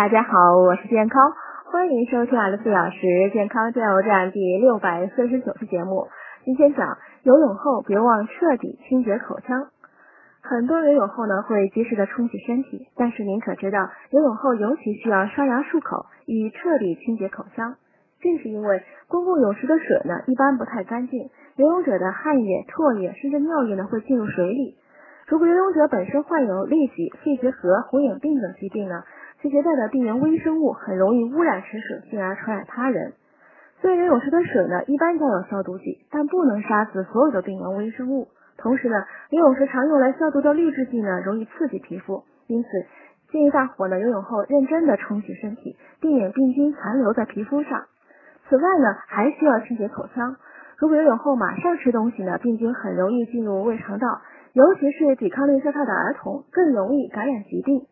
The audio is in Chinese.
大家好，我是健康，欢迎收听二十四小时健康加油站第六百四十九期节目。今天讲游泳后别忘彻底清洁口腔。很多游泳后呢会及时的冲洗身体，但是您可知道游泳后尤其需要刷牙漱口，以彻底清洁口腔。正是因为公共泳池的水呢一般不太干净，游泳者的汗液、唾液甚至尿液呢会进入水里。如果游泳者本身患有痢疾、肺结核、红眼病等疾病呢，其携带的病原微生物很容易污染池水，进而传染他人。虽然游泳池的水呢一般加有消毒剂，但不能杀死所有的病原微生物。同时呢，游泳时常用来消毒的滤制剂呢容易刺激皮肤，因此建议大伙呢游泳后认真的冲洗身体，避免病菌残留在皮肤上。此外呢，还需要清洁口腔。如果游泳后马上吃东西呢，病菌很容易进入胃肠道。尤其是抵抗力较差的儿童更容易感染疾病。